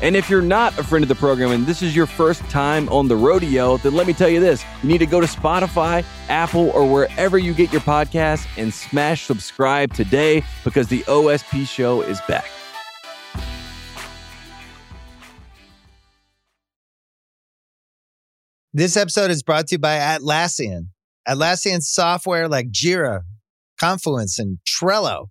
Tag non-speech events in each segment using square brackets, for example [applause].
And if you're not a friend of the program and this is your first time on the rodeo, then let me tell you this you need to go to Spotify, Apple, or wherever you get your podcasts and smash subscribe today because the OSP show is back. This episode is brought to you by Atlassian. Atlassian software like Jira, Confluence, and Trello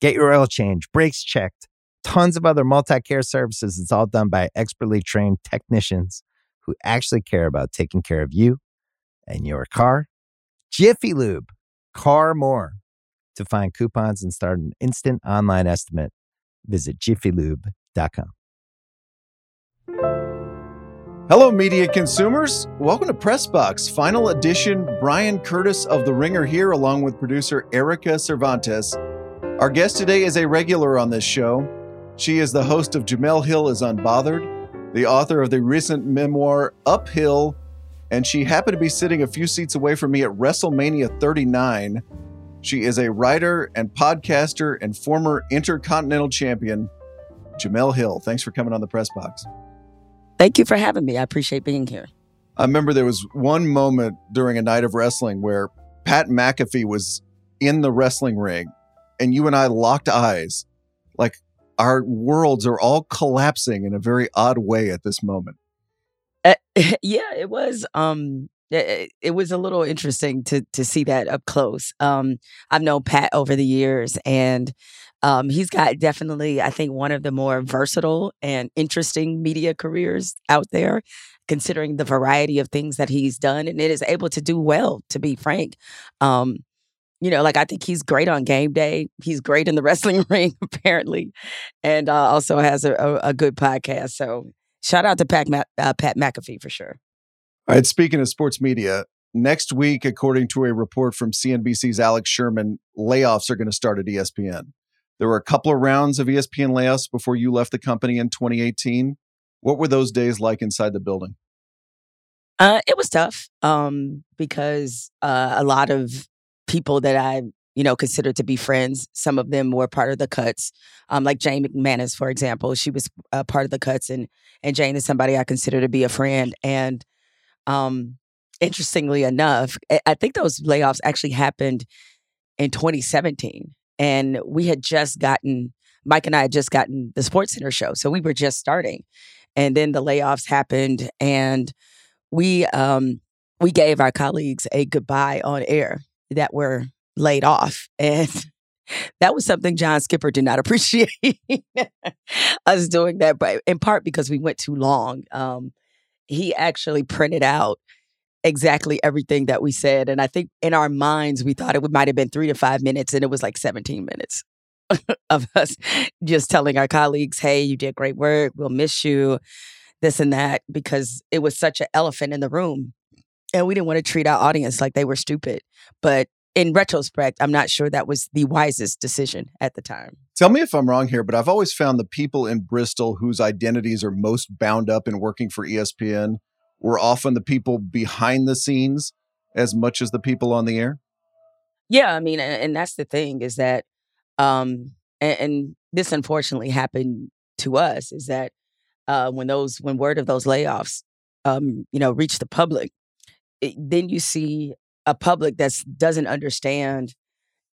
Get your oil change, brakes checked, tons of other multi care services. It's all done by expertly trained technicians who actually care about taking care of you and your car. Jiffy Lube, car more. To find coupons and start an instant online estimate, visit jiffylube.com. Hello, media consumers. Welcome to Pressbox, final edition. Bryan Curtis of The Ringer here, along with producer Erika Cervantes. Our guest today is a regular on this show. She is the host of Jemele Hill is Unbothered, the author of the recent memoir Uphill, and she happened to be sitting a few seats away from me at WrestleMania 39. She is a writer and podcaster and former Intercontinental Champion, Jemele Hill. Thanks for coming on the press box. Thank you for having me. I appreciate being here. I remember there was one moment during a night of wrestling where Pat McAfee was in the wrestling ring and you and I locked eyes. Like our worlds are all collapsing in a very odd way at this moment. Uh, [laughs] yeah, it was. Um, it, it, was a little interesting to to see that up close. Um, I've known Pat over the years, and um, he's got definitely, I think, one of the more versatile and interesting media careers out there, considering the variety of things that he's done, and it is able to do well. To be frank, um, you know, like I think he's great on game day. He's great in the [laughs] wrestling ring, apparently, and uh, also has a, a, a, good podcast. So shout out to Pat, Ma- uh, Pat McAfee for sure. All right. Speaking of sports media, next week, according to a report from CNBC's Alex Sherman, layoffs are going to start at ESPN. There were a couple of rounds of ESPN layoffs before you left the company in 2018. What were those days like inside the building? Uh, it was tough um, because uh, a lot of people that I, you know, consider to be friends. Some of them were part of the cuts, um, like Jane McManus, for example. She was uh, part of the cuts, and and Jane is somebody I consider to be a friend. And um, interestingly enough, I think those layoffs actually happened in 2017, and we had just gotten Mike and I had just gotten the Sports Center show, so we were just starting, and then the layoffs happened, and we um, we gave our colleagues a goodbye on air that were laid off. And that was something John Skipper did not [laughs] appreciate us doing that, but in part because we went too long. Um, he actually printed out exactly everything that we said. And I think in our minds, we thought it might have been three to five minutes, and it was like 17 minutes [laughs] of us just telling our colleagues, hey, you did great work. We'll miss you, this and that, because it was such an elephant in the room and we didn't want to treat our audience like they were stupid. But in retrospect, I'm not sure that was the wisest decision at the time. Tell me if I'm wrong here, but I've always found the people in Bristol whose identities are most bound up in working for ESPN were often the people behind the scenes as much as the people on the air. Yeah, I mean, and that's the thing is that Um, and, and this unfortunately happened to us. Is that uh, when those when word of those layoffs, um, you know, reached the public, it, then you see a public that doesn't understand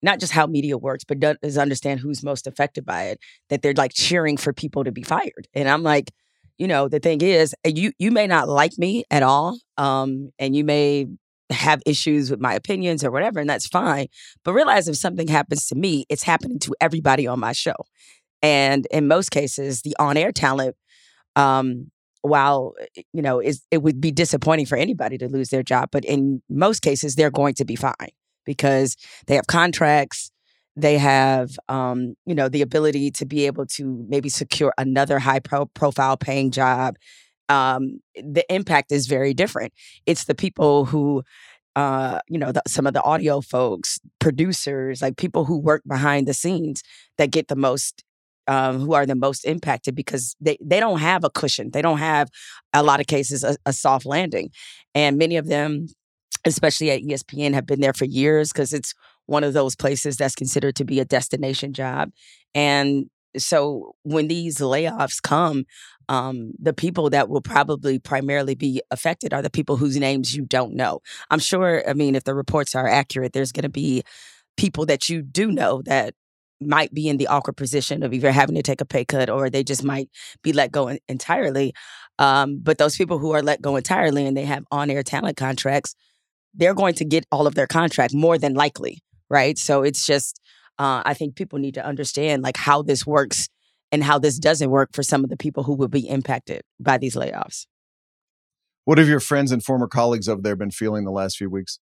not just how media works, but does understand who's most affected by it. That they're like cheering for people to be fired, and I'm like, you know, the thing is, uh, you you may not like me at all, um, and you may have issues with my opinions or whatever, and that's fine. But realize if something happens to me, it's happening to everybody on my show. And in most cases, the on-air talent, um, while eh, you know, is it would be disappointing for anybody to lose their job, but in most cases, they're going to be fine because they have contracts they have um, you know the ability to be able to maybe secure another high pro- profile paying job um, the impact is very different. It's the people who uh, you know the, some of the audio folks producers like people who work behind the scenes that get the most um, who are the most impacted because they, they don't have a cushion. They don't have a lot of cases a, a soft landing. And many of them, especially at ESPN, have been there for years because it's one of those places that's considered to be a destination job. And so when these layoffs come, um, the people that will probably primarily be affected are the people whose names you don't know. I'm sure, I mean, if the reports are accurate, there's going to be people that you do know that might be in the awkward position of either having to take a pay cut or they just might be let go entirely. Um, but those people who are let go entirely and they have on air talent contracts, they're going to get all of their contract more than likely right? So it's just, uh, I think people need to understand like how this works and how this doesn't work for some of the people who will be impacted by these layoffs. What have your friends and former colleagues over there been feeling the last few weeks?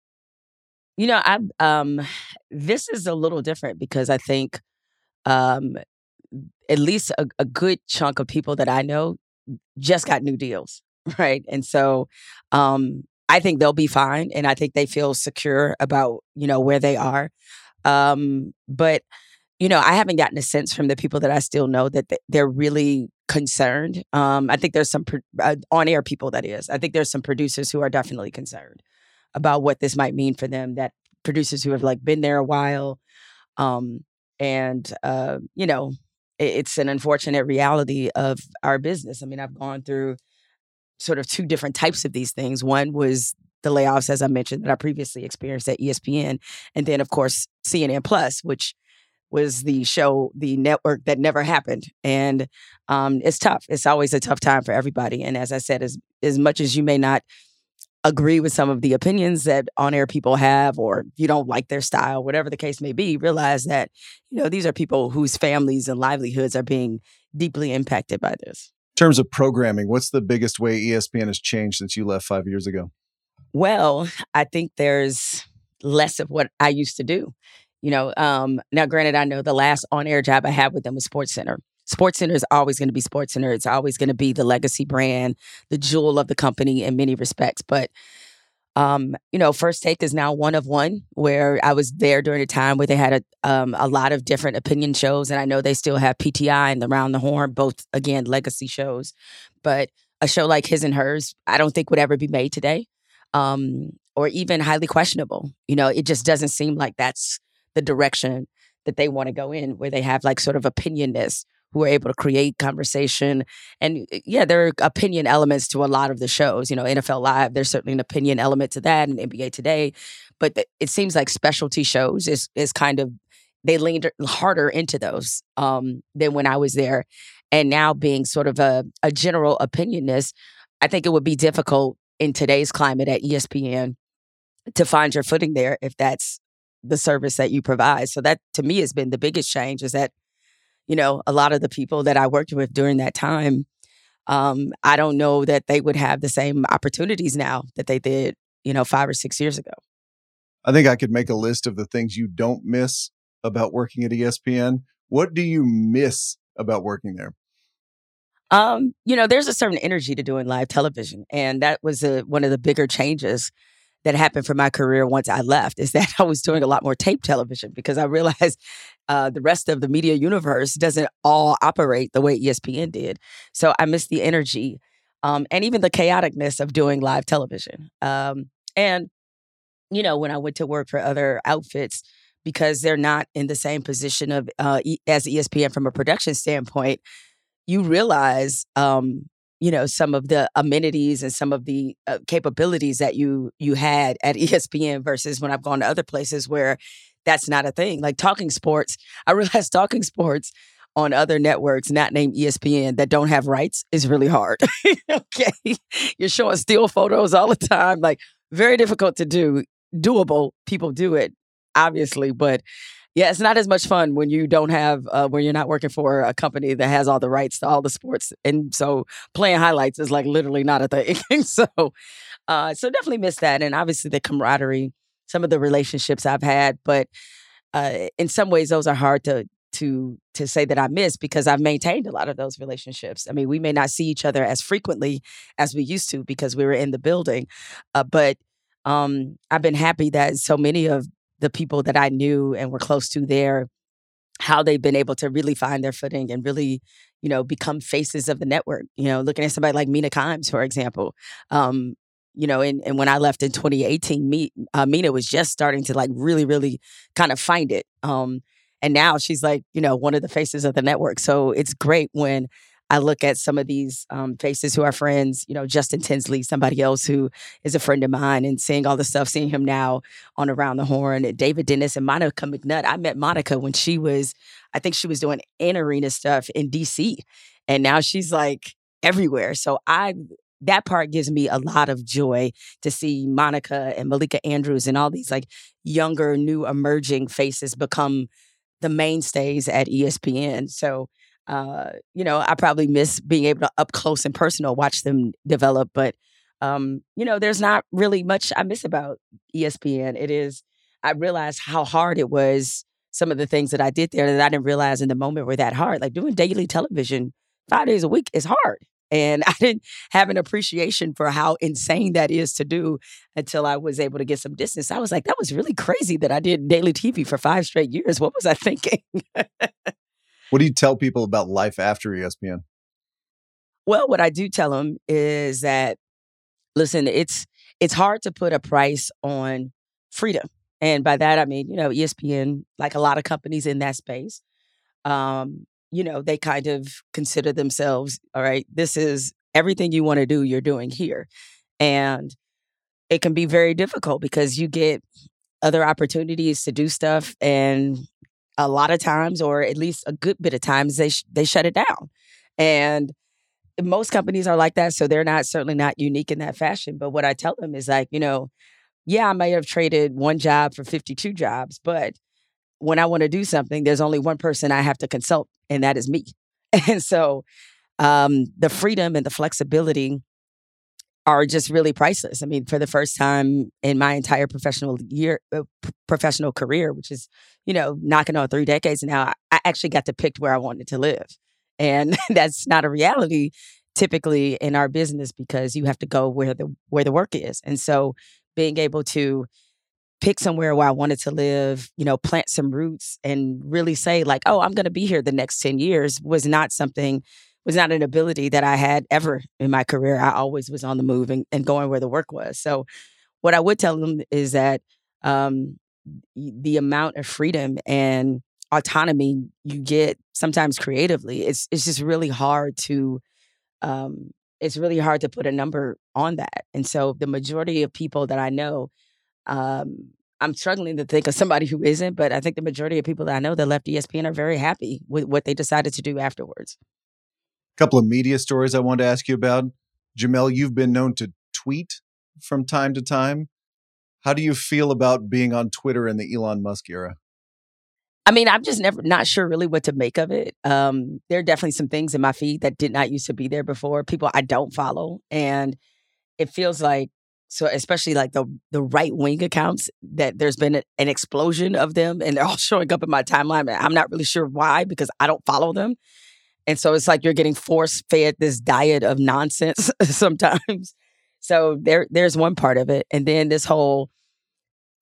You know, I um, this is a little different because I think um, at least a, a good chunk of people that I know just got new deals, [laughs] right? And so um, I think they'll be fine, and I think they feel secure about you know where they are. Um, but you know, I haven't gotten a sense from the people that I still know that they're really concerned. Um, I think there's some pro- uh, on-air people that is. I think there's some producers who are definitely concerned about what this might mean for them. That producers who have like been there a while, um, and uh, you know, it, it's an unfortunate reality of our business. I mean, I've gone through sort of two different types of these things. One was the layoffs, as I mentioned, that I previously experienced at ESPN, and then of course CNN Plus, which was the show, the network that never happened. And um, it's tough. It's always a tough time for everybody. And as I said, as as much as you may not agree with some of the opinions that on-air people have or you don't like their style whatever the case may be realize that you know these are people whose families and livelihoods are being deeply impacted by this terms of programming, what's the biggest way ESPN has changed since you left five years ago? Well, I think there's less of what I used to do. You know, um, now granted, I know the last on-air job I had with them was Sports Center. Sports Center is always going to be Sports Center. It's always going to be the legacy brand, the jewel of the company in many respects. But um, you know, First Take is now one of one, where I was there during a time where they had a um, a lot of different opinion shows, and I know they still have PTI and the Round the Horn, both again legacy shows. But a show like his and hers, I don't think would ever be made today, um, or even highly questionable. You know, it just doesn't seem like that's the direction that they want to go in, where they have like sort of opinionness who are able to create conversation. And yeah, there are opinion elements to a lot of the shows. You know, NFL Live, there's certainly an opinion element to that, and NBA Today. But it seems like specialty shows is is kind of they leaned harder into those um, than when I was there. And now being sort of a, a general opinionist, I think it would be difficult in today's climate at ESPN to find your footing there if that's the service that you provide. So that to me has been the biggest change is that you know, a lot of the people that I worked with during that time, um, I don't know that they would have the same opportunities now that they did, you know, five or six years ago. I think I could make a list of the things you don't miss about working at ESPN. What do you miss about working there? Um, you know, there's a certain energy to doing live television, and that was a, one of the bigger changes that happened for my career once I left is that [laughs] I was doing a lot more tape television because I realized [laughs] uh, the rest of the media universe doesn't all operate the way ESPN did. So I miss the energy um, and even the chaoticness of doing live television. Um, and, you know, when I went to work for other outfits, because they're not in the same position of uh, e- as ESPN from a production standpoint, you realize um, you know some of the amenities and some of the uh, capabilities that you you had at [laughs] ESPN versus when I've gone to other places where that's not a thing. Like talking sports, [laughs] I realized talking sports on other networks not named ESPN that don't have rights is really hard. [laughs] okay. You're showing still photos all the time. Like very difficult to do. Doable. People do it, obviously, but yeah, it's not as much fun when you don't have uh, when you're not working for a company that has all the rights to all the sports, and so playing highlights is like literally not a thing. [laughs] so, uh, so definitely miss that, and obviously the camaraderie, some of the relationships I've had, but uh, in some ways those are hard to to to say that I miss because I've maintained a lot of those relationships. I mean, we may not see each other as frequently as we used to because we were in the building, uh, but um, I've been happy that so many of the people that I knew and were close to there, how they've been able to really find their footing and really, you know, become faces of the network. You know, looking at somebody like Mina Kimes, for example. Um, you know, and, and when I left in 2018, me, uh, Mina was just starting to like really, really kind of find it. Um, and now she's like, you know, one of the faces of the network. So it's great when I look at some of these um, faces who are friends, you know, Justin Tinsley, somebody else who is a friend of mine, and seeing all the stuff, seeing him now on Around the Horn, David Dennis and Monica McNutt. I met Monica when she was, I think she was doing in arena stuff in DC, and now she's like everywhere. So I, that part gives me a lot of joy to see Monica and Malika Andrews and all these like younger, new emerging faces become the mainstays at ESPN. So uh, you know, I probably miss being able to up close and personal watch them develop. But um, you know, there's not really much I miss about ESPN. It is I realized how hard it was. Some of the things that I did there that I didn't realize in the moment were that hard. Like doing daily television five days a week is hard. And [laughs] I didn't have an appreciation for how insane that is to do until I was able to get some distance. I was like, that was really crazy that I did daily TV for five straight years. What was I thinking? [laughs] What do you tell people about life after ESPN? Well, what I do tell them is that listen, it's it's hard to put a price on freedom. And by that I mean, you know, ESPN, like a lot of companies in that space, um, you know, they kind of consider themselves, all right, this is everything you want to do, you're doing here. And it can be very difficult because you get other opportunities to do stuff and a lot of times, or at least a good bit of times, they sh- they shut it down. And most companies are like that, so they're not certainly not unique in that fashion. But what I tell them is like, you know, yeah, I may have traded one job for 52 jobs, but when I want to do something, there's only one person I have to consult, and that is me. [laughs] And so um, the freedom and the flexibility are just really priceless. I mean, for the first time in my entire professional year, uh, p- professional career, which is, you know, knocking on three decades now, I actually got to pick where I wanted to live. And [laughs] that's not a reality typically in our business because you have to go where the where the work is. And so being able to pick somewhere where I wanted to live, you know, plant some roots and really say like, "Oh, I'm going to be here the next 10 years" was not something was not an ability that I had ever in my career. I always was on the move and, and going where the work was. So, what I would tell them is that um, the amount of freedom and autonomy you get sometimes creatively, it's it's just really hard to um, it's really hard to put a number on that. And so, the majority of people that I know. Um, I'm struggling to think of somebody who isn't, but I think the majority of people that I know that left ESPN are very happy with what they decided to do afterwards couple of media stories I wanted to ask you about. Jemele, you've been known to tweet from time to time. How do you feel about being on Twitter in the Elon Musk era? I mean, I'm just never not sure really what to make of it. Um, there are definitely some things in my feed that did not used to be there before. People I don't follow, and it feels like so, especially like the the right wing accounts that there's been a, an explosion of them, and they're all [laughs] showing up in my timeline. I'm not really sure why because I don't follow them. And so it's like you're getting force fed this diet of nonsense [laughs] sometimes. So there there's one part of it. And then this whole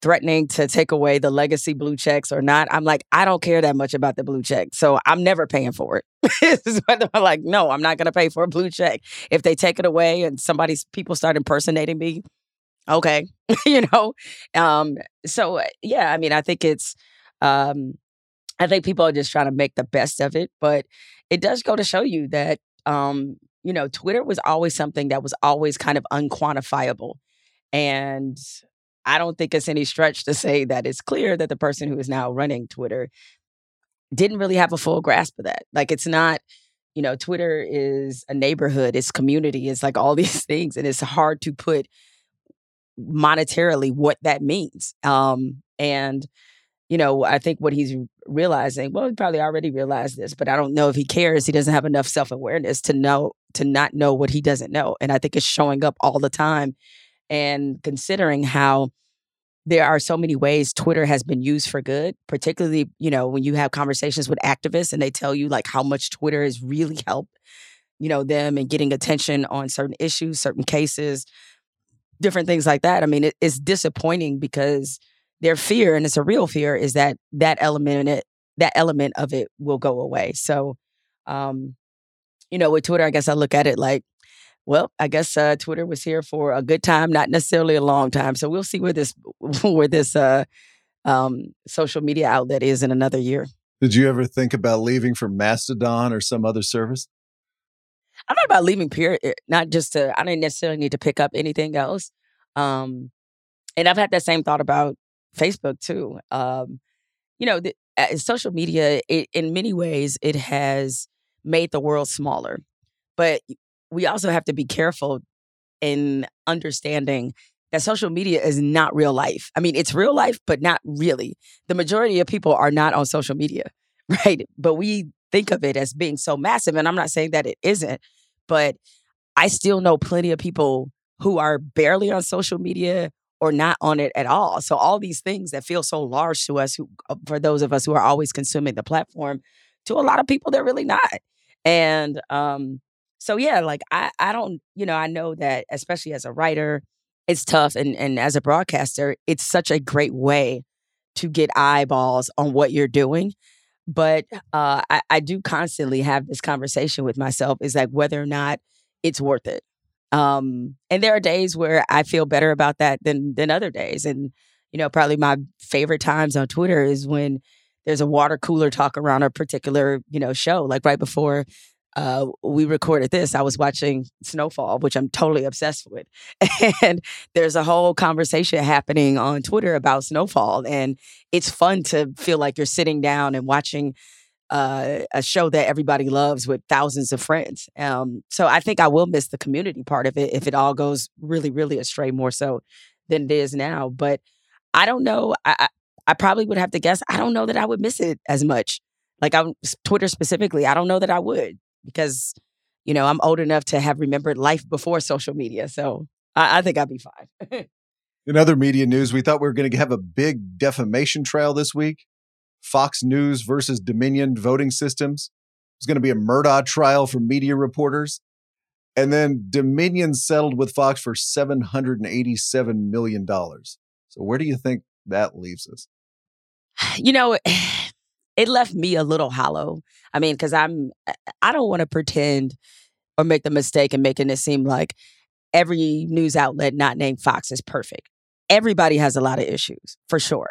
threatening to take away the legacy blue checks or not. I'm like, I don't care that much about the blue check. So I'm never paying for it. [laughs] I'm like, no, I'm not gonna pay for a blue check. If they take it away and somebody's people start impersonating me, okay. [laughs] you know? Um, so yeah, I mean, I think it's Um, I think people are just trying to make the best of it, but it does go to show you that um, you know, Twitter was always something that was always kind of unquantifiable. And I don't think it's any stretch to say that it's clear that the person who is now running Twitter didn't really have a full grasp of that. Like it's not, you know, Twitter is a neighborhood, it's community, it's like all [laughs] these things, and it's hard to put monetarily what that means. Um, and you know, I think what he's realizing, well, he probably already realized this, but I don't know if he cares. He doesn't have enough self awareness to know, to not know what he doesn't know. And I think it's showing up all the time. And considering how there are so many ways Twitter has been used for good, particularly, you know, when you have conversations with activists and they tell you like how much Twitter has really helped, you know, them and getting attention on certain issues, certain cases, different things like that. I mean, it, it's disappointing because their fear, and it's a real fear, is that that element in it, that element of it will go away. So, um, you know, with Twitter, I guess I look at it like, well, I guess uh, Twitter was here for a good time, not necessarily a long time. So we'll see where this [laughs] where this uh, um, social media outlet is in another year. Did you ever think about leaving for Mastodon or some other service? I thought about leaving. Period. Eh, not just to. I didn't necessarily need to pick up anything else. Um, and I've had that same thought about Facebook too. Um, you know, the, uh, social media, it, in many ways, it has made the world smaller. But we also have to be careful in understanding that social media is not real life. I mean, it's real life, but not really. The majority of people are not on social media, [laughs] right? But we think of it as being so massive. And I'm not saying that it isn't, but I still know plenty of people who are barely on social media or not on it at all. So all these things that feel so large to us, who uh, for those of us who are always consuming the platform, to a lot of people they're really not. And um, so yeah, like I I don't you know I know that especially as a writer, it's tough, and and as a broadcaster, it's such a great way to get eyeballs on what you're doing. But uh, I, I do constantly have this conversation with myself: is like whether or not it's worth it. Um, and there are days where I feel better about that than than other days. And you know, probably my favorite times on Twitter is when there's a water cooler talk around a particular you know show. Like right before uh, we recorded this, I was watching Snowfall, which I'm totally obsessed with. [laughs] And there's a whole conversation happening on Twitter about Snowfall. And it's fun to feel like you're sitting down and watching uh, a show that everybody loves with thousands of friends. Um, so I think I will miss the community part of it if it all goes really, really astray more so than it is now. But I don't know. I, I probably would have to guess. I don't know that I would miss it as much. Like I Twitter specifically, I don't know that I would because you know I'm old enough to have remembered life before social media. So I, I think I'd be fine. [laughs] In other media news, we thought we were going to have a big defamation trial this week. Fox News versus Dominion voting systems. It's going to be a Murdaugh trial for media reporters. And then Dominion settled with Fox for $787 million. So where do you think that leaves us? [sighs] You know, [sighs] it left me a little hollow. I mean, because I'm, I don't want to pretend or make the mistake of making it seem like every news outlet not named Fox is perfect. Everybody has a lot of issues, for sure.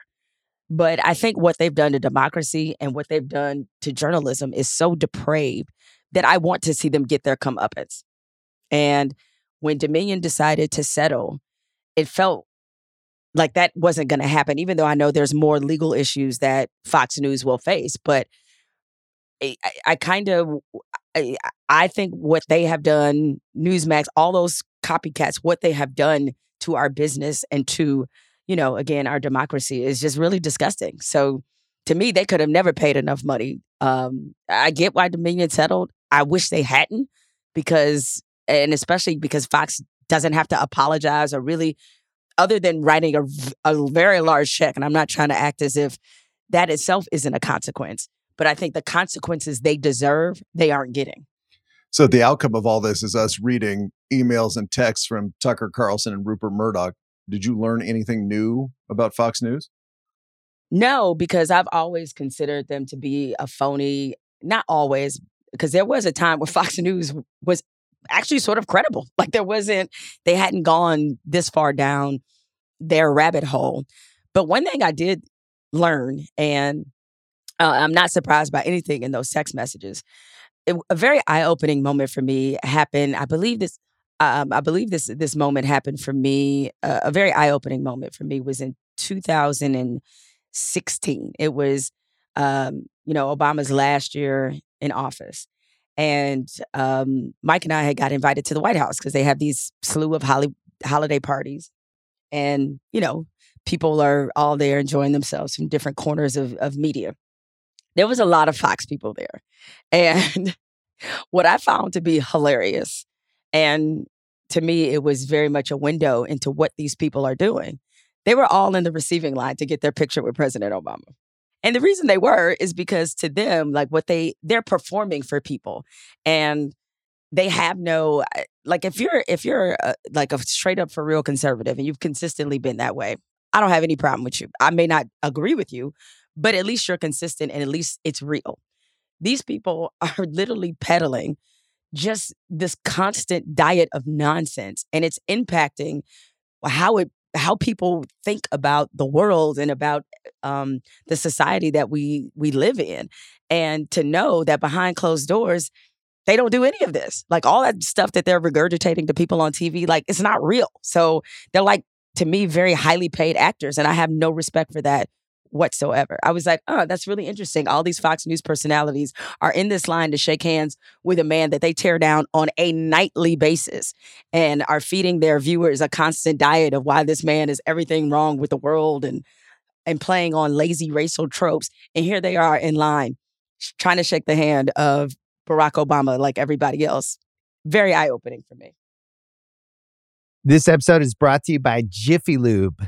But I think what they've done to democracy and what they've done to journalism is so depraved that I want to see them get their comeuppance. And when Dominion decided to settle, it felt like that wasn't going to happen, even though I know there's more legal issues that Fox News will face. But I, I kind of, I, I think what they have done, Newsmax, all those copycats, what they have done to our business and to you know, again, our democracy is just really disgusting. So to me, they could have never paid enough money. Um, I get why Dominion settled. I wish they hadn't because, and especially because Fox doesn't have to apologize or really, other than writing a, a very large check. And I'm not trying to act as if that itself isn't a consequence, but I think the consequences they deserve, they aren't getting. So the outcome of all this is us reading emails and texts from Tucker Carlson and Rupert Murdoch did you learn anything new about Fox News? No, because I've always considered them to be a phony. Not always, because there was a time where [laughs] Fox News was actually sort of credible. Like there wasn't, they hadn't gone this far down their rabbit hole. But one thing I did learn. And uh, I'm not surprised by anything in those text messages. It, a very eye opening moment for me happened. I believe this. Um, I believe this this moment happened for me. Uh, a very eye opening moment for me was in 2016. It was, um, you know, Obama's last year in office, and um, Mike and I had got invited to the White House because they have these slew of holly, holiday parties, and you know, people are all there enjoying themselves from different corners of, of media. There was a lot of Fox people there, and [laughs] what I found to be hilarious and to me, it was very much a window into what these people are doing. They were all in the receiving line to get their picture with President Obama. And the reason they were is because to them, like what they they're performing for people, and they have no uh, like if you're if you're a, like a straight up for real conservative and you've consistently been that way, I don't have any problem with you. I may not agree with you, but at least you're consistent and at least it's real. These people [laughs] are literally peddling just this constant diet of nonsense and it's impacting how it how people think about the world and about um, the society that we we live in. And to know that behind closed doors they don't do any of this. Like all that stuff that they're regurgitating to people on tv like it's not real. So they're like to me very highly paid actors and i have no respect for that whatsoever. I was like, oh, that's really interesting. All these Fox News personalities are in this line to shake hands with a man that they tear down on a nightly basis and are feeding their viewers a constant diet of why this man is everything wrong with the world and and playing on lazy racial tropes. And here they are in line trying to shake the hand of Barack Obama like everybody else. Very eye opening for me. This episode is brought to you by Jiffy Lube.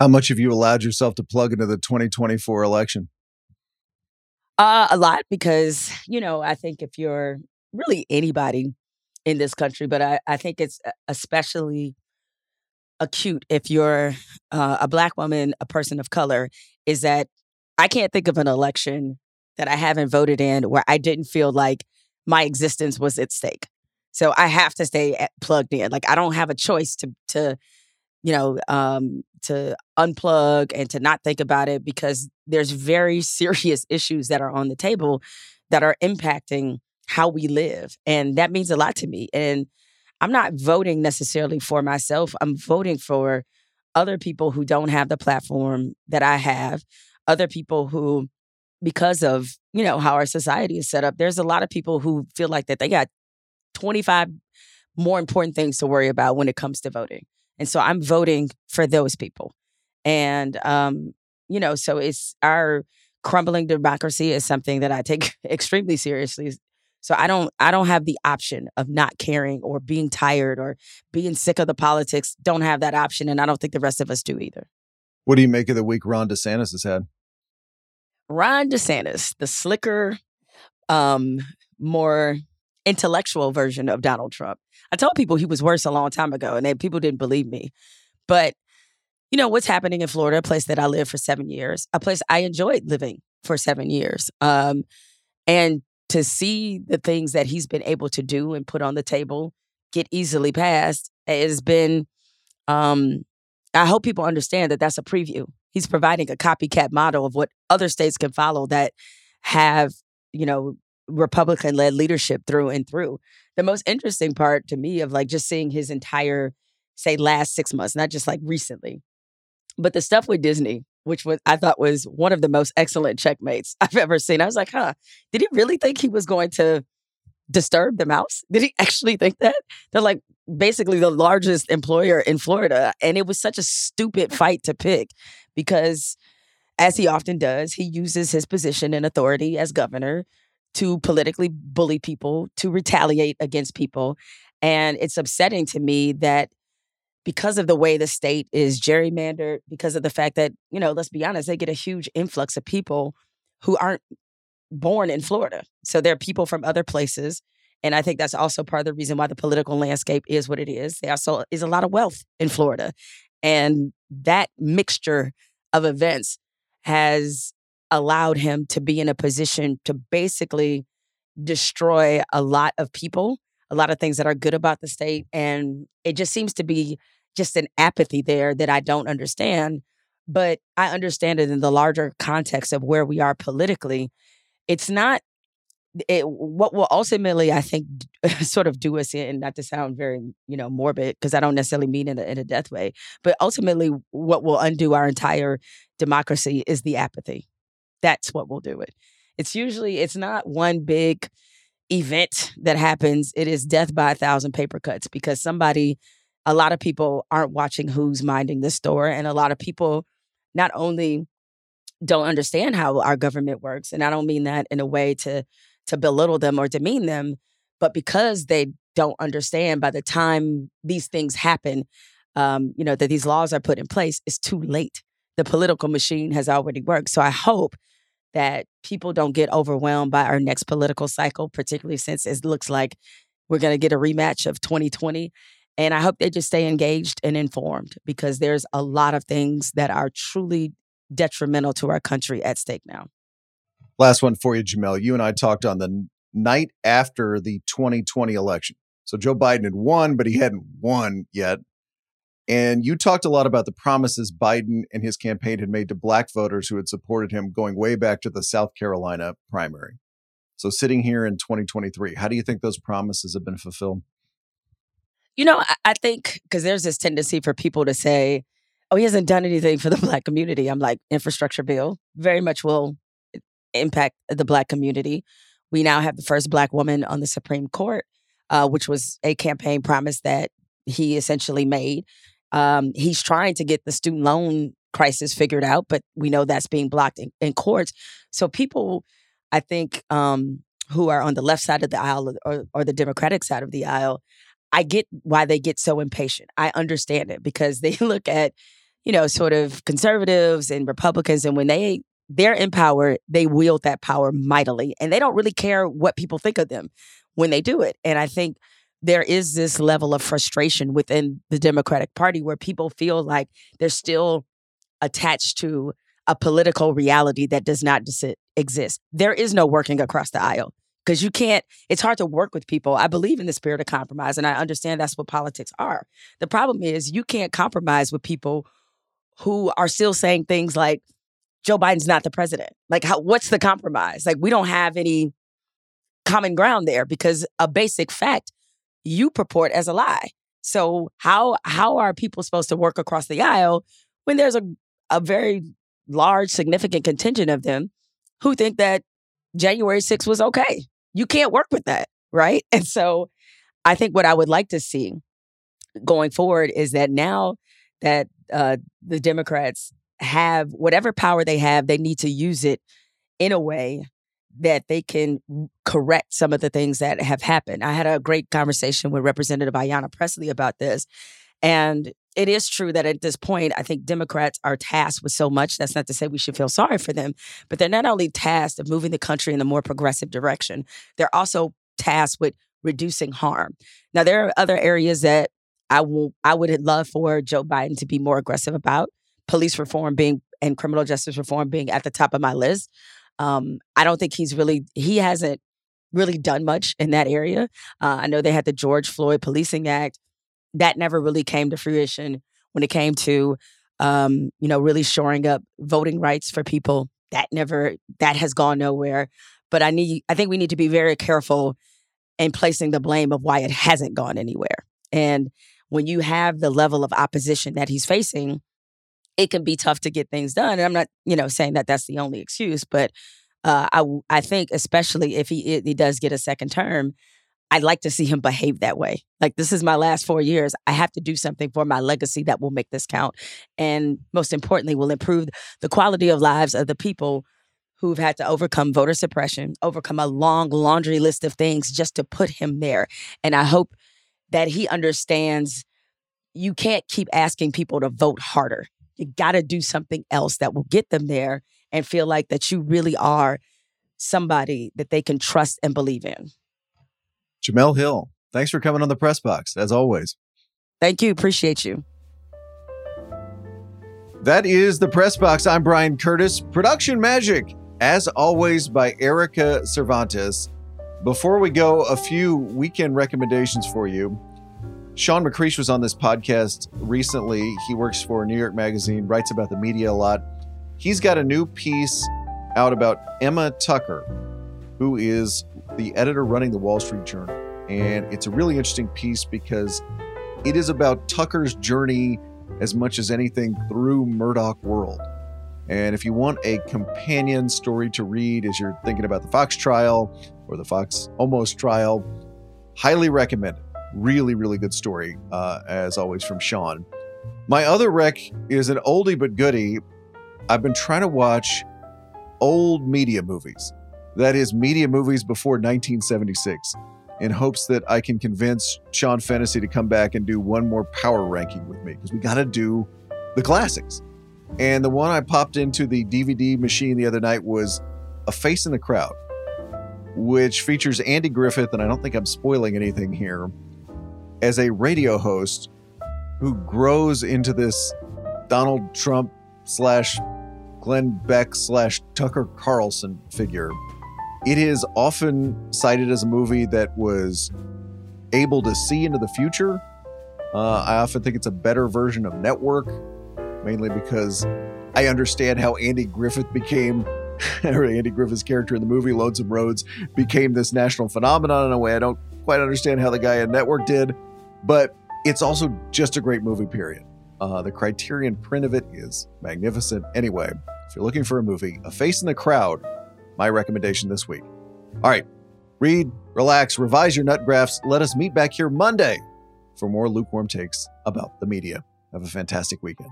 How much have you allowed yourself to plug into the 2024 election? Uh, a lot because, you know, I think if you're really anybody in this country, but I, I think it's especially acute if you're uh, a black woman, a person of color, is that I can't think of an election that I haven't voted in where I didn't feel like my existence was at stake. So I have to stay at, plugged in. Like I don't have a choice to to you know um, to unplug and to not think about it because there's very [laughs] serious issues that are on the table that are impacting how we live. And that means a lot to me. And I'm not voting necessarily for myself, I'm voting for other people who don't have the platform that I have, other people who, because of you know how our society is set up, there's a lot of people who feel like that they got 25 more important things to worry about when it comes to voting. And so I'm voting for those people. And, um, you know, so it's our crumbling democracy is something that I take [laughs] extremely seriously. So I don't I don't have the option of not caring or being tired or being sick of the politics. Don't have that option and I don't think the rest of us do either. What do you make of the week Ron DeSantis has had? Ron DeSantis, the slicker, um, more intellectual version of Donald Trump. I told people he was worse a long time ago, and they, people didn't believe me. But you know what's happening in Florida, a place that I lived for seven years, a place I enjoyed living for seven years, um, and to see the things that he's been able to do and put on the table get easily passed it has been. Um, I hope people understand that that's a preview. He's providing a copycat model of what other states can follow that have, you know, Republican led leadership through and through. The most interesting part to me of like just seeing his entire, say, last six months, not just like recently, but the stuff with Disney, which was I thought was one of the most excellent checkmates [laughs] I've ever seen. I was like, huh, did he really think he was going to disturb the mouse? Did he [laughs] actually think that? They're like basically the largest employer in Florida. And it was such a stupid [laughs] fight to pick because as he often does, he uses his position and authority as governor to politically bully people, to retaliate against people. And it's upsetting to me that because of the way the state is gerrymandered, because of the fact that, you know, let's be honest, they get a huge influx of people who aren't born in Florida. So they're people from other places. And I think that's also part of the reason why the political landscape is what it is. There also is a lot of wealth in Florida. And that mixture of events has allowed him to be in a position to basically destroy a lot of people, a lot of things that are good about the state. And it just seems to be just an apathy there that I don't understand. But I understand it in the larger context of where we are politically. It's not it, what will ultimately, I think, [laughs] sort of do us in, not to sound very, you know, morbid, because I don't necessarily mean in a, in a death way, but ultimately, what will undo our entire democracy is the apathy. That's what will do it. It's usually, it's not one big event that happens. It is death by a thousand paper cuts because somebody, a lot of people aren't watching who's minding the store. And a lot of people not only don't understand how our government works, and I don't mean that in a way to to belittle them or demean them, but because they don't understand by the time these things happen, um, you know, that these laws are put in place, it's too late. The political machine has already worked. So I hope that people don't get overwhelmed by our next political cycle, particularly since it looks like we're going to get a rematch of 2020. And I hope they just stay engaged and informed because there's a lot of things that are truly detrimental to our country at stake now. Last one for you, Jemele. You and I talked on the night after the 2020 election. So Joe Biden had won, but he hadn't won yet. And you talked a lot about the promises Biden and his campaign had made to black voters who had supported him going way back to the South Carolina primary. So, sitting here in 2023, how do you think those promises have been fulfilled? You know, I think because there's this tendency for people to say, oh, he hasn't done anything for the [laughs] black community. I'm like, infrastructure bill very much will impact the black community. We now have the first black woman on the Supreme Court, uh, which was a campaign promise that he essentially made. Um, he's trying to get the student loan crisis figured out, but we know that's being blocked in, in courts. So people, I think, um, who are on the left side of the aisle or, or the Democratic side of the aisle, I get why they get so impatient. I understand it because [laughs] they look at, you know, sort of conservatives and Republicans, and when they they're in power, they wield that power mightily, and they don't really care what people think of them when they do it. And I think there is this level of frustration within the Democratic Party where people feel like they're still attached to a political reality that does not exist. There is no working across the aisle because you can't, it's hard to work with people. I believe in the spirit of compromise and I understand that's what politics are. The problem is you can't compromise with people who are still saying things like, Joe Biden's not the president. Like, how, what's the compromise? Like, we don't have any common ground there because a basic fact you purport as a lie. So how how are people supposed to work across the aisle when there's a a very large significant contingent of them who think that January 6th was okay? You can't work with that, right? [laughs] And so I think what I would like to see going forward is that now that uh, the Democrats have whatever power they have, they need to use it in a way that they can correct some of the things that have happened. I had a great conversation with Representative Ayanna Pressley about this. And it is true that at this point, I think Democrats are tasked with so much. That's not to say we should feel sorry for them, but they're not only tasked of moving the country in a more progressive direction, they're also tasked with reducing harm. Now, there are other areas that I will I would love for Joe Biden to be more aggressive about. Police reform being and criminal justice reform being at the top of my list. Um, I don't think he's really he hasn't really done much in that area. Uh, I know they had the George Floyd Policing Act that never really came to fruition when it came to um, you know really shoring up voting rights for people. That never that has gone nowhere. But I need I think we need to be very careful in placing the blame of why it hasn't gone anywhere. And when you have the level of opposition that he's facing, it can be tough to get things done. And I'm not, you know, saying that that's the only excuse, but uh, I I think especially if he he does get a second term, I'd like to see him behave that way. Like this is my last four years. I have to do something for my legacy that will make this count, and most importantly, will improve the quality of lives of the people who've had to overcome voter suppression, overcome a long laundry list of things just to put him there. And I hope that he understands you can't keep asking people to vote harder. You got to do something else that will get them there and feel like that you really are somebody that they can trust and believe in. Jemele Hill, thanks for coming on the press box, as always. Thank you. Appreciate you. That is the press box. I'm Bryan Curtis. Production magic, as always, by Erika Cervantes. Before we go, a few weekend recommendations for you. Shawn McCreesh was on this podcast recently. He works for New York Magazine, writes about the media a lot. He's got a new piece out about Emma Tucker, who is the editor running the Wall Street Journal. And it's a really interesting piece because it is about Tucker's journey as much as anything through Murdoch world. And if you want a companion story to read as you're thinking about the Fox trial or the Fox almost trial, highly recommend it. Really, really good story, uh, as always, from Shawn. My other rec is an oldie but goodie. I've been trying to watch old media movies. That is, media movies before 1976, in hopes that I can convince Sean Fennessey to come back and do one more power ranking with me, because we got to do the classics. And the one I popped into the DVD machine the other night was A Face in the Crowd, which features Andy Griffith, and I don't think I'm spoiling anything here, as a radio host who grows into this Donald Trump slash Glenn Beck slash Tucker Carlson figure. It is often cited as a movie that was able to see into the future. Uh, I often think it's a better version of Network, mainly because I understand how Andy Griffith became, [laughs] or Andy Griffith's character in the movie Lonesome Rhodes became this national phenomenon in a way I don't quite understand how the guy in Network did, but it's also just a great movie, period. Uh, the Criterion print of it is magnificent. Anyway, if you're looking for a movie, A Face in the Crowd, my recommendation this week. All right, read, relax, revise your nut grafs. Let us meet back here Monday for more lukewarm takes about the media. Have a fantastic weekend.